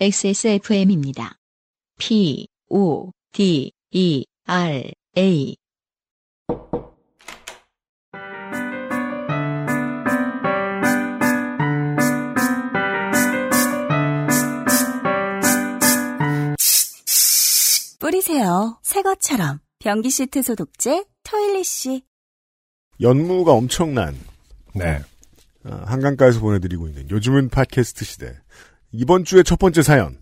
XSFM입니다. P, O, D, E, R, A. 뿌리세요. 새 것처럼. 변기 시트 소독제 토일리쉬. 연무가 엄청난 네. 어, 한강가에서 보내드리고 있는 요즘은 팟캐스트 시대 이번 주의 첫 번째 사연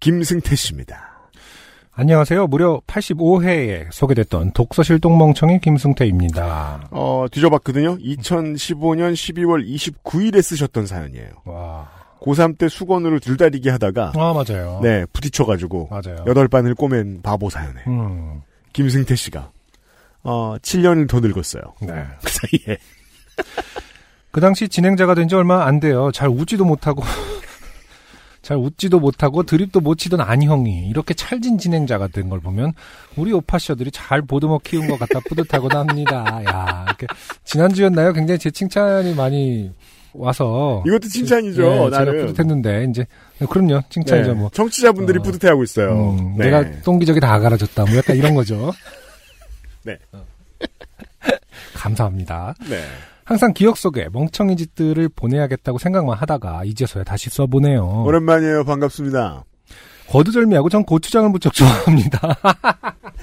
김승태 씨입니다. 안녕하세요. 무려 85회에 소개됐던 독서실 똥멍청이 김승태입니다. 어, 뒤져봤거든요. 2015년 12월 29일에 쓰셨던 사연이에요. 와. 고3 때 수건으로 줄다리기 하다가 아, 맞아요. 네 부딪혀가지고 맞아요. 여덟 반을 꼬맨 바보 사연에 음. 김승태 씨가 어, 7년을 더 늙었어요. 네. 그 사이에 그 당시 진행자가 된 지 얼마 안 돼요. 잘 웃지도 못하고, 잘 웃지도 못하고 드립도 못 치던 안형이 이렇게 찰진 진행자가 된 걸 보면 우리 오파셔들이 잘 보듬어 키운 것 같다 뿌듯하곤 합니다. 야, 이렇게 지난주였나요? 굉장히 제 칭찬이 많이 와서 이것도 칭찬이죠. 네, 제가 나는 뿌듯했는데 이제 그럼요 칭찬이죠 네, 뭐. 청취자분들이 어. 뿌듯해하고 있어요. 음, 네. 내가 똥기저귀 다 갈아줬다. 뭐 약간 이런 거죠. 네. 어. 감사합니다. 네. 항상 기억 속에 멍청이 짓들을 보내야겠다고 생각만 하다가 이제서야 다시 써보네요. 오랜만이에요. 반갑습니다. 거두절미하고 전 고추장을 무척 좋아합니다.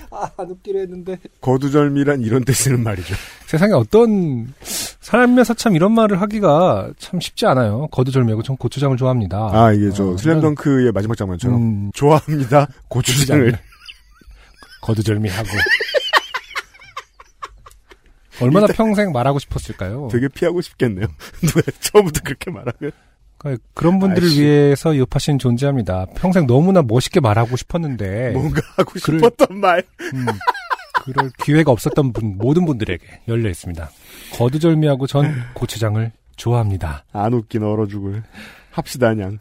아, 안 웃기려 했는데. 거두절미란 이런 때 쓰는 말이죠. 세상에 어떤 살면서 참 이런 말을 하기가 참 쉽지 않아요. 거두절미하고 전 고추장을 좋아합니다. 아 이게 저 어, 슬램덩크의 마지막 장면처럼 음, 좋아합니다. 고추장을 거두절미하고. 얼마나 평생 말하고 싶었을까요? 되게 피하고 싶겠네요. 누가 처음부터 그렇게 말하면 그러니까 그런 분들을 아이씨. 위해서 요파신 존재합니다. 평생 너무나 멋있게 말하고 싶었는데 뭔가 하고 그럴- 싶었던 말. 음, 그럴 기회가 없었던 분 모든 분들에게 열려 있습니다. 거두절미하고 전 고추장을 좋아합니다. 안 웃긴 얼어 죽을. 합시다 냥.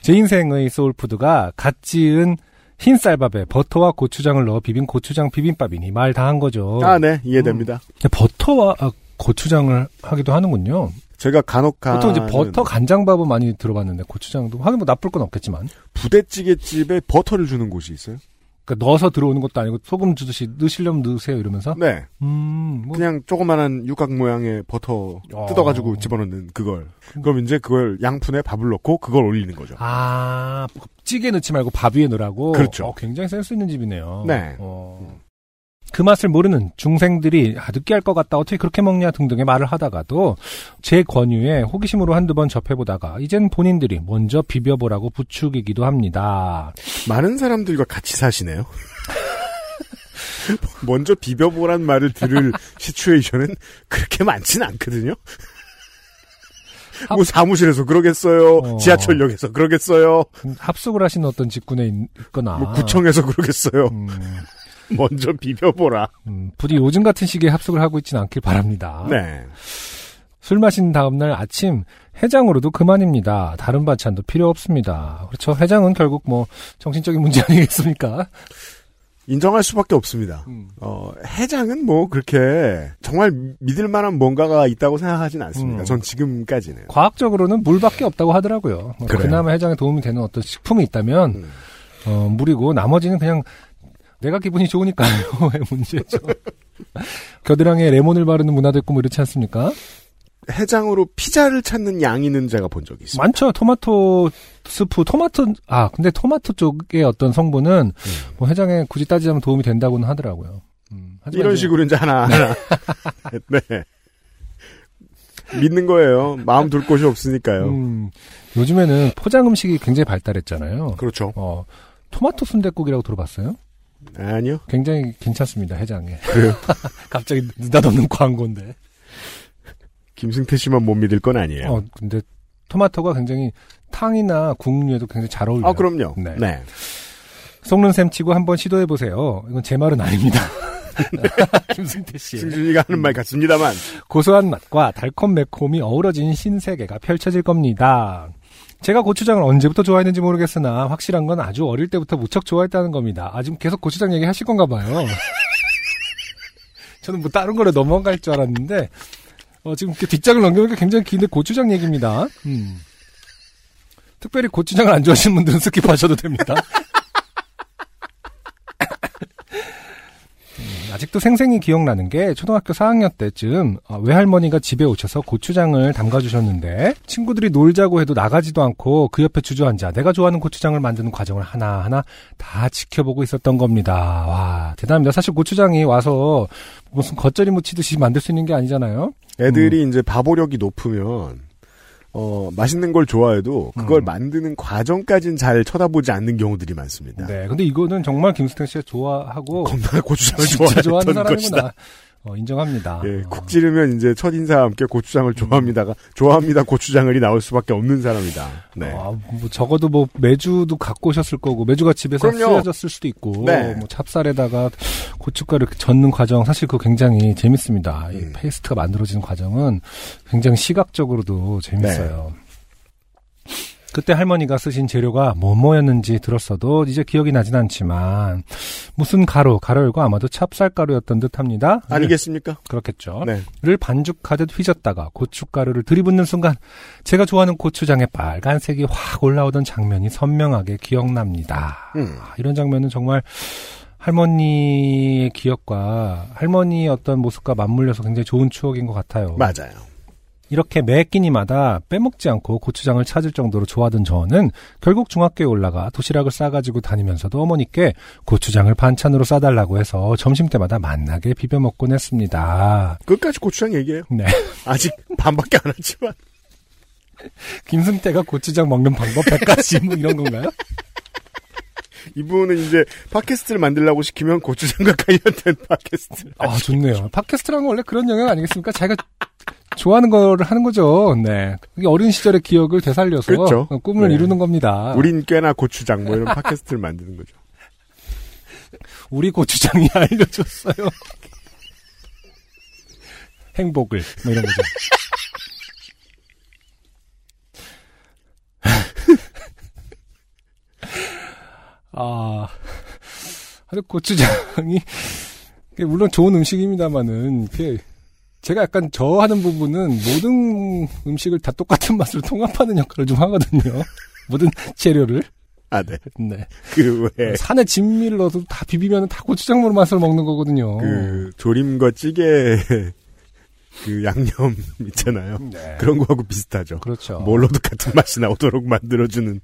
제 인생의 소울푸드가 갓 지은 흰 쌀밥에 버터와 고추장을 넣어 비빈 고추장 비빔밥이니 말 다 한 거죠. 아 네 이해됩니다. 근데 버터와 아, 고추장을 하기도 하는군요. 제가 간혹 가 보통 이제 버터 간장밥은 많이 들어봤는데 고추장도 하긴 뭐 나쁠 건 없겠지만 부대찌개 집에 버터를 주는 곳이 있어요. 그러니까 넣어서 들어오는 것도 아니고 소금 주듯이 넣으시려면 넣으세요 이러면서 네. 음, 뭐 그냥 조그만한 육각 모양의 버터 어. 뜯어가지고 집어넣는 그걸. 그럼 이제 그걸 양푼에 밥을 넣고 그걸 올리는 거죠. 아, 찌개 넣지 말고 밥 위에 넣으라고? 그렇죠. 어, 굉장히 센스 있는 집이네요. 네. 어. 그 맛을 모르는 중생들이 아, 느끼할 것 같다, 어떻게 그렇게 먹냐 등등의 말을 하다가도 제 권유에 호기심으로 한두 번 접해보다가 이젠 본인들이 먼저 비벼보라고 부추기기도 합니다. 많은 사람들과 같이 사시네요. 먼저 비벼보란 말을 들을 시츄에이션은 그렇게 많지는 않거든요. 뭐 사무실에서 그러겠어요. 어. 지하철역에서 그러겠어요. 합숙을 하신 어떤 직군에 있- 있거나. 뭐 구청에서 그러겠어요. 음, 먼저 비벼보라. 음, 부디 요즘 같은 시기에 합숙을 하고 있지는 않길 바랍니다. 네. 술 마신 다음날 아침 해장으로도 그만입니다. 다른 반찬도 필요 없습니다. 그렇죠. 해장은 결국 뭐 정신적인 문제 아니겠습니까? 인정할 수밖에 없습니다. 음. 어, 해장은 뭐 그렇게 정말 믿을 만한 뭔가가 있다고 생각하진 않습니다. 음. 전 지금까지는. 과학적으로는 물밖에 없다고 하더라고요. 뭐 그래요? 그나마 해장에 도움이 되는 어떤 식품이 있다면 음. 어, 물이고 나머지는 그냥 내가 기분이 좋으니까요의 문제죠. 겨드랑이에 레몬을 바르는 문화도 있고 뭐 이렇지 않습니까? 해장으로 피자를 찾는 양이는 제가 본 적이 있습니다. 많죠. 토마토 스프, 토마토, 아, 근데 토마토 쪽의 어떤 성분은 뭐 해장에 굳이 따지자면 도움이 된다고는 하더라고요. 음, 이런 식으로 이제 하나, 하나. 네. 믿는 거예요. 마음 둘 곳이 없으니까요. 음, 요즘에는 포장 음식이 굉장히 발달했잖아요. 그렇죠. 어, 토마토 순댓국이라고 들어봤어요? 아니요. 굉장히 괜찮습니다, 해장에. 그래요. 갑자기 느닷없는 광고인데. 김승태 씨만 못 믿을 건 아니에요. 어, 근데 토마토가 굉장히 탕이나 국류에도 굉장히 잘 어울려요. 아, 그럼요. 네. 네. 속는 셈 치고 한번 시도해 보세요. 이건 제 말은 아닙니다. 김승태 씨. 승준이가 하는 말 같습니다만. 고소한 맛과 달콤 매콤이 어우러진 신세계가 펼쳐질 겁니다. 제가 고추장을 언제부터 좋아했는지 모르겠으나 확실한 건 아주 어릴 때부터 무척 좋아했다는 겁니다. 아 지금 계속 고추장 얘기 하실 건가 봐요. 저는 뭐 다른 거로 넘어갈 줄 알았는데 어, 지금 이렇게 뒷장을 넘겨보니까 굉장히 긴데 고추장 얘기입니다. 음. 특별히 고추장을 안 좋아하시는 분들은 skip하셔도 됩니다. 음, 아직도 생생히 기억나는 게 초등학교 4학년 때쯤 어, 외할머니가 집에 오셔서 고추장을 담가주셨는데 친구들이 놀자고 해도 나가지도 않고 그 옆에 주저앉아 내가 좋아하는 고추장을 만드는 과정을 하나하나 다 지켜보고 있었던 겁니다. 와 대단합니다. 사실 고추장이 와서 무슨 겉절이 무치듯이 만들 수 있는 게 아니잖아요. 애들이 이제 바보력이 높으면 어 맛있는 걸 좋아해도 그걸 음. 만드는 과정까지는 잘 쳐다보지 않는 경우들이 많습니다. 네, 근데 이거는 정말 김수태 씨가 좋아하고 겁나 고추장을 좋아하는 것이다. 사람이구나. 어, 인정합니다. 예, 어. 쿡 찌르면 이제 첫 인사와 함께 고추장을 좋아합니다가 좋아합니다 고추장을이 나올 수밖에 없는 사람이다. 네. 아, 뭐 적어도 뭐 매주도 갖고 오셨을 거고 매주가 집에서 그럼요. 쓰여졌을 수도 있고 네. 뭐 찹쌀에다가 고춧가루 젓는 과정 사실 그거 굉장히 재밌습니다. 이 음. 페이스트가 만들어지는 과정은 굉장히 시각적으로도 재밌어요. 네. 그때 할머니가 쓰신 재료가 뭐뭐였는지 들었어도 이제 기억이 나진 않지만 무슨 가루, 가루였고 아마도 찹쌀가루였던 듯합니다. 아니겠습니까? 그렇겠죠. 네. 를 반죽하듯 휘젓다가 고춧가루를 들이붓는 순간 제가 좋아하는 고추장의 빨간색이 확 올라오던 장면이 선명하게 기억납니다. 음. 아, 이런 장면은 정말 할머니의 기억과 할머니의 어떤 모습과 맞물려서 굉장히 좋은 추억인 것 같아요. 맞아요. 이렇게 매 끼니마다 빼먹지 않고 고추장을 찾을 정도로 좋아하던 저는 결국 중학교에 올라가 도시락을 싸가지고 다니면서도 어머니께 고추장을 반찬으로 싸달라고 해서 점심때마다 만나게 비벼 먹곤 했습니다. 끝까지 고추장 얘기해요. 네. 아직 반밖에 안 했지만 김승태가 고추장 먹는 방법 100가지 뭐 이런 건가요? 이분은 이제 팟캐스트를 만들라고 시키면 고추장과 관련된 팟캐스트. 아, 좋네요. 팟캐스트라는 건 원래 그런 영역 아니겠습니까? 자기가 좋아하는 거를 하는 거죠. 네. 어린 시절의 기억을 되살려서 그렇죠. 꿈을 네. 이루는 겁니다. 우린 꽤나 고추장 뭐 이런 팟캐스트를 만드는 거죠. 우리 고추장이 알려줬어요. 행복을 뭐 이런 거죠. 아, 고추장이 물론 좋은 음식입니다만은 이게 제가 약간 저 하는 부분은 모든 음식을 다 똑같은 맛으로 통합하는 역할을 좀 하거든요. 모든 재료를. 아, 네. 네. 그 왜, 산에 진미를 넣어도 다 비비면 다 고추장물 맛으로 먹는 거거든요. 그 조림과 찌개 그 양념 있잖아요. 네. 그런 거하고 비슷하죠. 그렇죠. 뭘로도 같은 맛이 나오도록 만들어주는.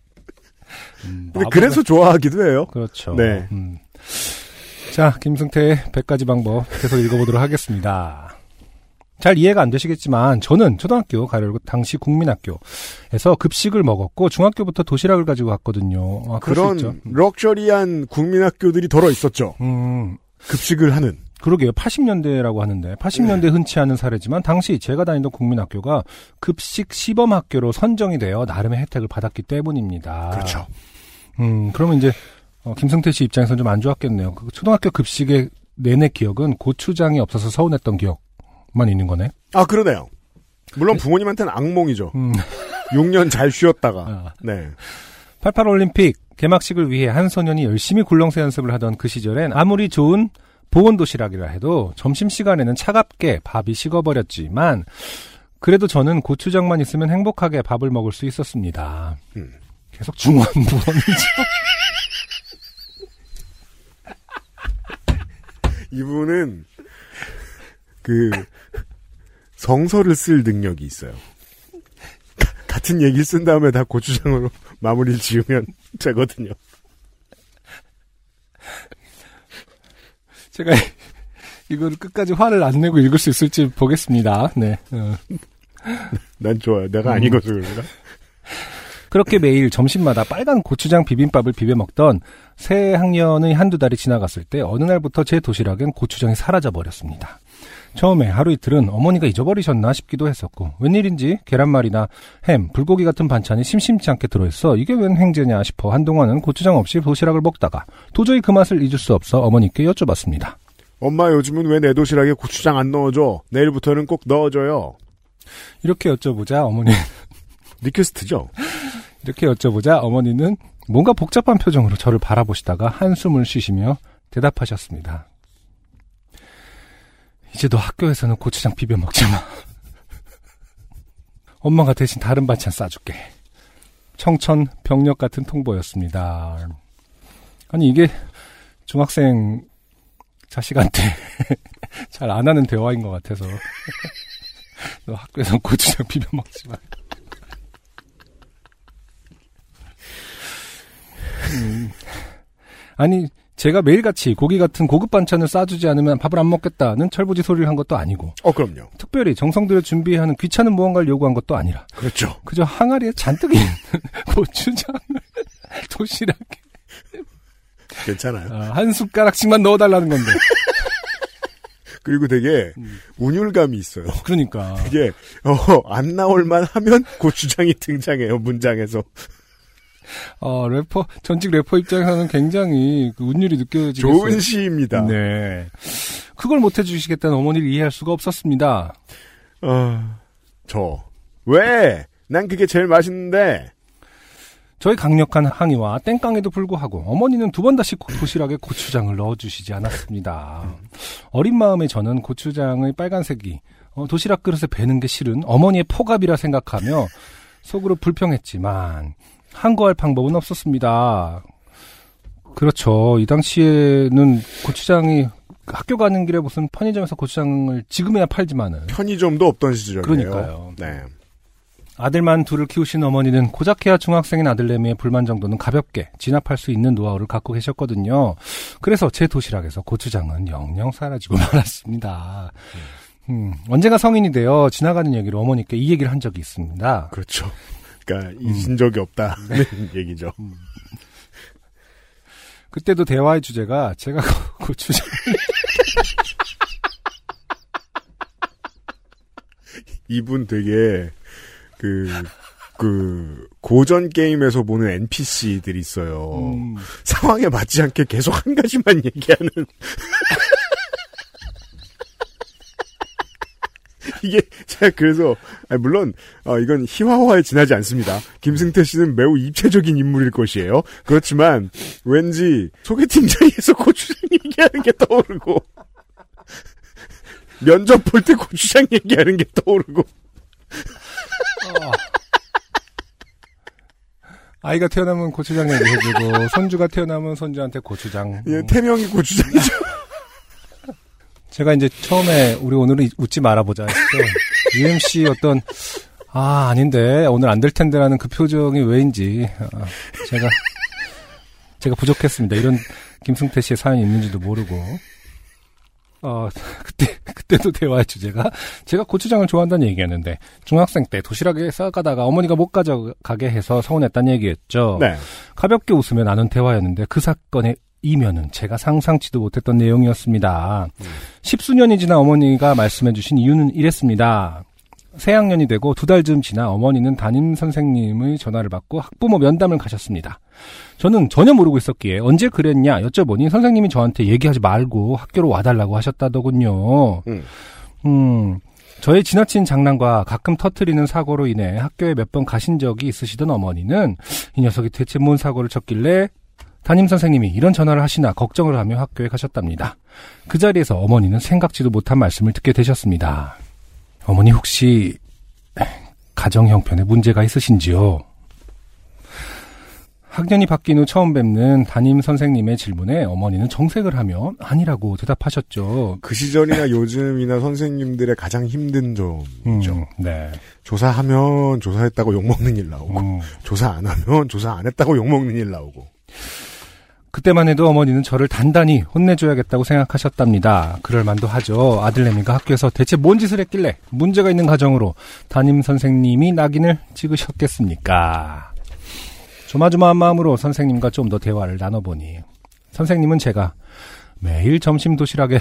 음, 근데 그래서 좋아하기도 해요. 그렇죠. 네. 음. 자, 김승태의 100가지 방법 계속 읽어보도록 하겠습니다. 잘 이해가 안 되시겠지만 저는 초등학교 가려고 당시 국민학교에서 급식을 먹었고 중학교부터 도시락을 가지고 갔거든요. 아, 그런 있죠. 럭셔리한 국민학교들이 덜어 있었죠. 음, 급식을 하는. 그러게요. 80년대라고 하는데 80년대 흔치 않은 사례지만 당시 제가 다니던 국민학교가 급식 시범 학교로 선정이 되어 나름의 혜택을 받았기 때문입니다. 그렇죠. 음, 그러면 이제 어, 김성태 씨 입장에서는 좀 안 좋았겠네요. 그 초등학교 급식의 내내 기억은 고추장이 없어서 서운했던 기억 만 있는 거네. 아, 그러네요. 물론 부모님한테는 악몽이죠. 음. 6년 잘 쉬었다가. 아. 네. 88 올림픽 개막식을 위해 한 소년이 열심히 굴렁쇠 연습을 하던 그 시절엔 아무리 좋은 보온 도시락이라 해도 점심 시간에는 차갑게 밥이 식어버렸지만 그래도 저는 고추장만 있으면 행복하게 밥을 먹을 수 있었습니다. 음. 계속 중원부원이죠. 이분은 그 성서를 쓸 능력이 있어요. 가- 같은 얘기를 쓴 다음에 다 고추장으로 마무리를 지으면 되거든요. 제가 이걸 끝까지 화를 안 내고 읽을 수 있을지 보겠습니다. 네. 어. 난 좋아요. 내가 음. 아니고서 그런가? 그렇게 매일 점심마다 빨간 고추장 비빔밥을 비벼 먹던 새 학년의 한두 달이 지나갔을 때 어느 날부터 제 도시락엔 고추장이 사라져 버렸습니다. 처음에 하루 이틀은 어머니가 잊어버리셨나 싶기도 했었고 웬일인지 계란말이나 햄, 불고기 같은 반찬이 심심치 않게 들어있어 이게 웬 횡재냐 싶어 한동안은 고추장 없이 도시락을 먹다가 도저히 그 맛을 잊을 수 없어 어머니께 여쭤봤습니다. 엄마 요즘은 왜 내 도시락에 고추장 안 넣어줘? 내일부터는 꼭 넣어줘요. 이렇게 여쭤보자 어머니 request죠? 이렇게 여쭤보자 어머니는 뭔가 복잡한 표정으로 저를 바라보시다가 한숨을 쉬시며 대답하셨습니다. 이제 너 학교에서는 고추장 비벼 먹지 마. 엄마가 대신 다른 반찬 싸줄게. 청천 병력 같은 통보였습니다. 아니 이게 중학생 자식한테 잘 안 하는 대화인 것 같아서 너 학교에서 고추장 비벼 먹지 마. 음. 아니 제가 매일같이 고기 같은 고급 반찬을 싸주지 않으면 밥을 안 먹겠다는 철부지 소리를 한 것도 아니고 어, 그럼요. 특별히 정성 들여 준비해야 하는 귀찮은 무언가를 요구한 것도 아니라 그렇죠. 그저 항아리에 잔뜩 있는 고추장을 도시락에 괜찮아요. 아, 한 숟가락씩만 넣어달라는 건데. 그리고 되게 음. 운율감이 있어요. 그러니까. 이게 어, 안 나올만 하면 고추장이 등장해요 문장에서. 어, 래퍼, 전직 래퍼 입장에서는 굉장히 그 운율이 느껴지겠어요. 좋은 시입니다. 네. 그걸 못 해주시겠다는 어머니를 이해할 수가 없었습니다. 어, 저 왜? 난 그게 제일 맛있는데. 저의 강력한 항의와 땡깡에도 불구하고 어머니는 두 번 다시 고- 도시락에 고추장을 넣어주시지 않았습니다. 어린 마음에 저는 고추장의 빨간색이 어, 도시락 그릇에 배는 게 싫은 어머니의 포갑이라 생각하며 속으로 불평했지만 항거할 방법은 없었습니다. 그렇죠. 이 당시에는 고추장이 학교 가는 길에 무슨 편의점에서 고추장을 지금에야 팔지만은 편의점도 없던 시절이에요. 그러니까요. 네. 아들만 둘을 키우신 어머니는 고작해야 중학생인 아들내미의 불만 정도는 가볍게 진압할 수 있는 노하우를 갖고 계셨거든요. 그래서 제 도시락에서 고추장은 영영 사라지고 말았습니다. 음, 언젠가 성인이 되어 지나가는 얘기로 어머니께 이 얘기를 한 적이 있습니다. 그렇죠. 그러니까 잊은 적이 없다는 얘기죠. 그때도 대화의 주제가 제가 고추장 이분 되게 그, 그, 고전 게임에서 보는 NPC들이 있어요. 음, 상황에 맞지 않게 계속 한 가지만 얘기하는. 이게, 제가 그래서, 아니, 물론, 어, 이건 희화화에 지나지 않습니다. 김승태 씨는 매우 입체적인 인물일 것이에요. 그렇지만, 왠지 소개팅장에서 고추장 얘기하는 게 떠오르고, 면접 볼 때 고추장 얘기하는 게 떠오르고, 아이가 태어나면 고추장 얘기해주고 손주가 태어나면 손주한테 고추장 예, 음. 태명이 고추장이죠. 제가 이제 처음에 우리 오늘은 웃지 말아보자 했을 때 UMC 어떤 아 아닌데 오늘 안 될 텐데라는 그 표정이 왜인지 아, 제가 제가 부족했습니다. 이런 김승태 씨의 사연이 있는지도 모르고 어 그때 그때도 대화의 주제가 제가 고추장을 좋아한다는 얘기였는데 중학생 때 도시락에 싸가다가 어머니가 못 가져가게 해서 서운했다는 얘기였죠. 네. 가볍게 웃으며 나눈 대화였는데 그 사건의 이면은 제가 상상치도 못했던 내용이었습니다. 십수년이 지나 어머니가 말씀해주신 이유는 이랬습니다. 새 학년이 되고 두 달쯤 지나 어머니는 담임 선생님의 전화를 받고 학부모 면담을 가셨습니다. 저는 전혀 모르고 있었기에 언제 그랬냐 여쭤보니 선생님이 저한테 얘기하지 말고 학교로 와달라고 하셨다더군요. 음. 음, 저의 지나친 장난과 가끔 터트리는 사고로 인해 학교에 몇 번 가신 적이 있으시던 어머니는 이 녀석이 대체 뭔 사고를 쳤길래 담임 선생님이 이런 전화를 하시나 걱정을 하며 학교에 가셨답니다. 그 자리에서 어머니는 생각지도 못한 말씀을 듣게 되셨습니다. 어머니 혹시 가정 형편에 문제가 있으신지요? 학년이 바뀐 후 처음 뵙는 담임 선생님의 질문에 어머니는 정색을 하며 아니라고 대답하셨죠. 그 시절이나 요즘이나 선생님들의 가장 힘든 점이죠. 음, 네. 조사하면 조사했다고 욕먹는 일 나오고, 음. 조사 안 하면 조사 안 했다고 욕먹는 일 나오고. 그때만 해도 어머니는 저를 단단히 혼내줘야겠다고 생각하셨답니다. 그럴 만도 하죠. 아들내미가 학교에서 대체 뭔 짓을 했길래 문제가 있는 가정으로 담임 선생님이 낙인을 찍으셨겠습니까? 조마조마한 마음으로 선생님과 좀 더 대화를 나눠보니 선생님은 제가 매일 점심 도시락에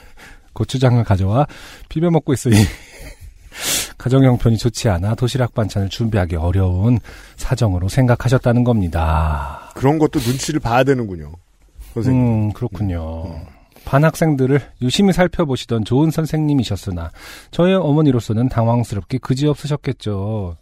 고추장을 가져와 비벼 먹고 있으니 가정 형편이 좋지 않아 도시락 반찬을 준비하기 어려운 사정으로 생각하셨다는 겁니다. 그런 것도 눈치를 봐야 되는군요. 선생님. 음, 그렇군요. 반 학생들을 유심히 살펴보시던 좋은 선생님이셨으나 저의 어머니로서는 당황스럽게 그지없으셨겠죠.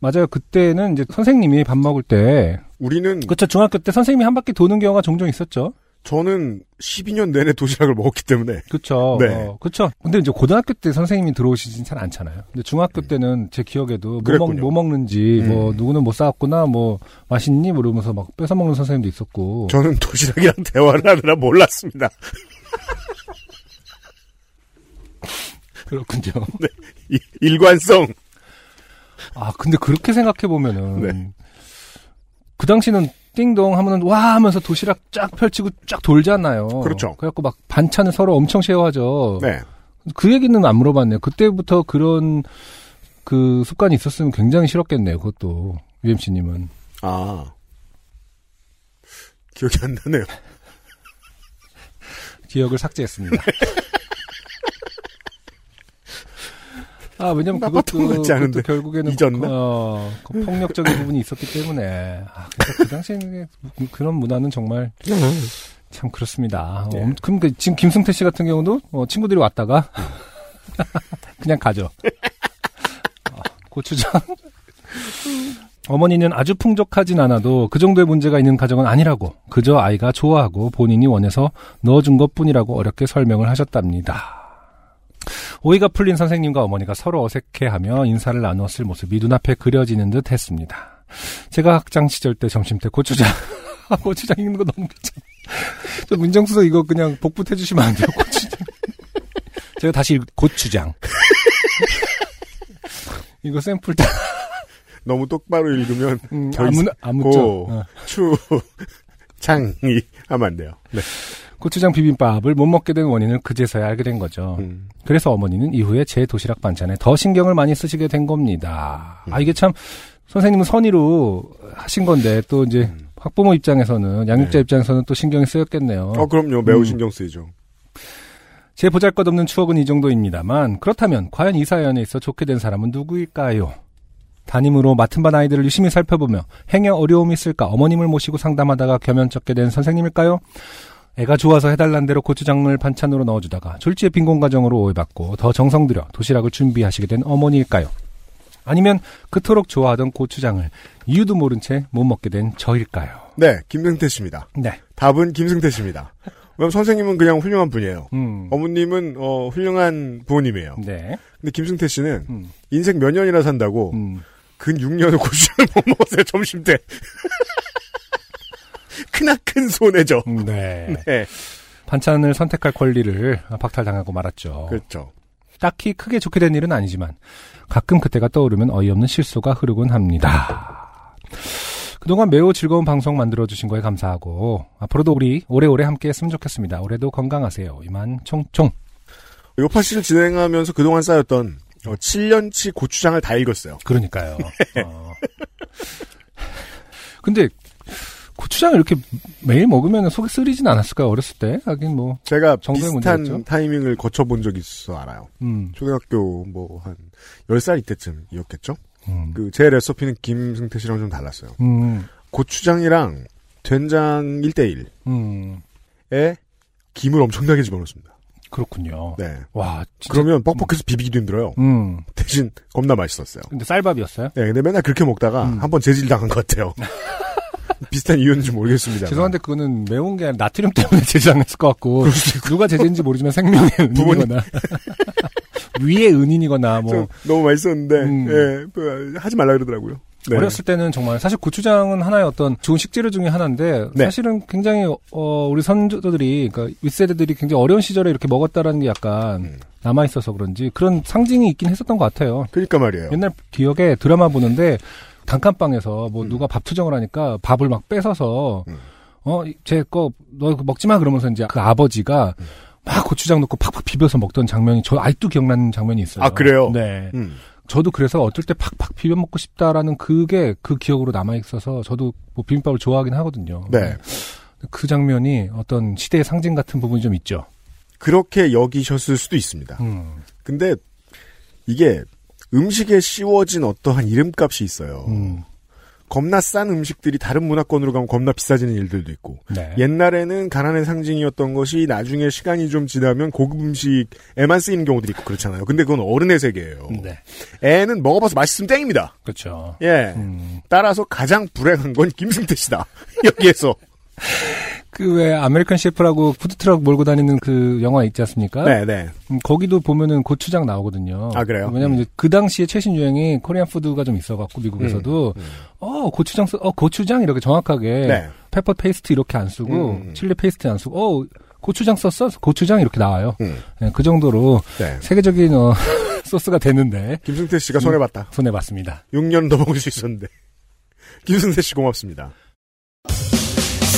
맞아요. 그때는 이제 선생님이 밥 먹을 때 우리는 그쵸 중학교 때 선생님이 한 바퀴 도는 경우가 종종 있었죠. 저는 12년 내내 도시락을 먹었기 때문에 그쵸. 네. 어, 그쵸. 근데 이제 고등학교 때 선생님이 들어오시진 잘 않잖아요. 근데 중학교 때는 제 기억에도 뭐, 먹, 음. 뭐 먹는지, 음. 뭐, 누구는 못 싸웠구나, 뭐, 맛있니? 뭐 이러면서 막 뺏어 먹는 선생님도 있었고. 저는 도시락이랑 대화를 하느라 몰랐습니다. 그렇군요. 이- 일관성. 아, 근데 그렇게 생각해 보면은. 네. 그 당시는 띵동 하면은 와 하면서 도시락 쫙 펼치고 쫙 돌잖아요. 그렇죠. 그래갖고 막 반찬을 서로 엄청 쉐어하죠. 네. 그 얘기는 안 물어봤네요. 그때부터 그런 그 습관이 있었으면 굉장히 싫었겠네요. 그것도 UMC님은. 아. 기억이 안 나네요. 기억을 삭제했습니다. 아, 왜냐면 그것도. 그것도 결국에는 잊었나? 어, 그 폭력적인 부분이 있었기 때문에. 아, 그 당시에 그런 문화는 정말 참 그렇습니다. 네. 어, 그럼 그 지금 김승태 씨 같은 경우도 어, 친구들이 왔다가 그냥 가죠. 어, 고추장. 어머니는 아주 풍족하진 않아도 그 정도의 문제가 있는 가정은 아니라고 그저 아이가 좋아하고 본인이 원해서 넣어준 것뿐이라고 어렵게 설명을 하셨답니다. 오이가 풀린 선생님과 어머니가 서로 어색해하며 인사를 나누었을 모습이 눈앞에 그려지는 듯 했습니다. 제가 학창 시절 때 점심 때 고추장 고추장 읽는 거 너무 귀찮아. 저 민정수석 이거 그냥 복붙해 주시면 안 돼요 고추장. 제가 다시 읽- 고추장. 이거 샘플 때 너무 똑바로 읽으면 음, 더 아무 아무죠. 고, 어. 추, 장이 하면 안 돼요. 네. 고추장 비빔밥을 못 먹게 된 원인을 그제서야 알게 된 거죠. 음. 그래서 어머니는 이후에 제 도시락 반찬에 더 신경을 많이 쓰시게 된 겁니다. 아 이게 참 선생님은 선의로 하신 건데 또 이제 음. 학부모 입장에서는 양육자 네. 입장에서는 또 신경이 쓰였겠네요. 어, 그럼요. 매우 음. 신경 쓰이죠. 제 보잘것없는 추억은 이 정도입니다만 그렇다면 과연 이 사연에 있어 좋게 된 사람은 누구일까요? 담임으로 맡은 반 아이들을 유심히 살펴보며 행여 어려움이 있을까 어머님을 모시고 상담하다가 겸연쩍게 된 선생님일까요? 애가 좋아서 해달란 대로 고추장을 반찬으로 넣어주다가 졸지의 빈곤 가정으로 오해받고 더 정성 들여 도시락을 준비하시게 된 어머니일까요? 아니면 그토록 좋아하던 고추장을 이유도 모른 채 못 먹게 된 저일까요? 네, 김승태 씨입니다. 네. 답은 김승태 씨입니다. 왜냐면 선생님은 그냥 훌륭한 분이에요. 음. 어머님은 어, 훌륭한 부모님이에요. 네. 근데 김승태 씨는 음. 인생 몇 년이나 산다고 음. 근 6년을 고추장을 못 먹었어요. 점심 때. 크나큰 손해죠. 음, 네. 네, 반찬을 선택할 권리를 박탈당하고 말았죠. 그렇죠. 딱히 크게 좋게 된 일은 아니지만 가끔 그때가 떠오르면 어이없는 실수가 흐르곤 합니다. 그동안 매우 즐거운 방송 만들어주신 거에 감사하고 앞으로도 우리 오래오래 함께 했으면 좋겠습니다. 올해도 건강하세요. 이만 총총. 요파 씨를 진행하면서 그동안 쌓였던 어, 7년치 고추장을 다 읽었어요. 그러니까요. 어. 근데 고추장을 이렇게 매일 먹으면 속이 쓰리진 않았을까요? 어렸을 때? 하긴 뭐, 제가 정도의 비슷한 문제겠죠? 타이밍을 거쳐본 적이 있어 알아요. 음, 초등학교 뭐 한 10살 이때쯤이었겠죠? 음, 그제 레시피는 김승태 씨랑 좀 달랐어요. 음, 고추장이랑 된장 1대1에 음, 김을 엄청나게 집어넣습니다. 그렇군요. 네. 와, 진짜. 그러면 뻑뻑해서 비비기도 힘들어요. 음, 대신 겁나 맛있었어요. 근데 쌀밥이었어요? 네, 근데 맨날 그렇게 먹다가 음. 한번 재질 당한 것 같아요. 비슷한 이유인지 모르겠습니다. 죄송한데 그거는 매운 게 아니라 나트륨 때문에 제지당했을 것 같고 누가 제재인지 모르지만 생명의 은인이거나 위의 은인이거나 뭐 너무 맛있었는데 음. 예, 뭐, 하지 말라 그러더라고요. 네. 어렸을 때는 정말 사실 고추장은 하나의 어떤 좋은 식재료 중에 하나인데 네. 사실은 굉장히 어 우리 선조들이 그러니까 윗세대들이 굉장히 어려운 시절에 이렇게 먹었다라는 게 약간 음. 남아 있어서 그런지 그런 상징이 있긴 했었던 것 같아요. 그러니까 말이에요. 옛날 기억에 드라마 보는데 단칸방에서 뭐 음. 누가 밥 투정을 하니까 밥을 막 뺏어서 음. 어제 거 너 먹지 마 그러면서 이제 그 아버지가 음. 막 고추장 넣고 팍팍 비벼서 먹던 장면이 저 아직도 기억나는 장면이 있어요. 아, 그래요? 네. 음. 저도 그래서 어떨 때 팍팍 비벼 먹고 싶다라는 그게 그 기억으로 남아 있어서 저도 뭐 비빔밥을 좋아하긴 하거든요. 네. 그 장면이 어떤 시대의 상징 같은 부분이 좀 있죠. 그렇게 여기셨을 수도 있습니다. 음. 근데 이게 음식에 씌워진 어떠한 이름값이 있어요. 음. 겁나 싼 음식들이 다른 문화권으로 가면 겁나 비싸지는 일들도 있고 네. 옛날에는 가난의 상징이었던 것이 나중에 시간이 좀 지나면 고급 음식에만 쓰이는 경우들이 있고 그렇잖아요. 근데 그건 어른의 세계예요. 네. 애는 먹어봐서 맛있으면 땡입니다. 그렇죠. 예. 음. 따라서 가장 불행한 건 김승태 씨다. 여기에서. 그 왜 아메리칸 셰프라고 푸드트럭 몰고 다니는 그 영화 있지 않습니까? 네, 네. 음, 거기도 보면은 고추장 나오거든요. 아, 그래요? 왜냐면 이제 그 당시에 최신 유행이 Korean food가 좀 있어갖고 미국에서도 음, 음. 어 고추장 써, 어 고추장 이렇게 정확하게 네. pepper paste 이렇게 안 쓰고 음, 음. chili paste 안 쓰고 어 고추장 썼어 고추장 이렇게 나와요. 음. 네, 그 정도로 네. 세계적인 어, 소스가 됐는데 김승태 씨가 손해봤다. 손해 봤습니다. 6년 더 먹을 수 있었는데. 김승태 씨 고맙습니다.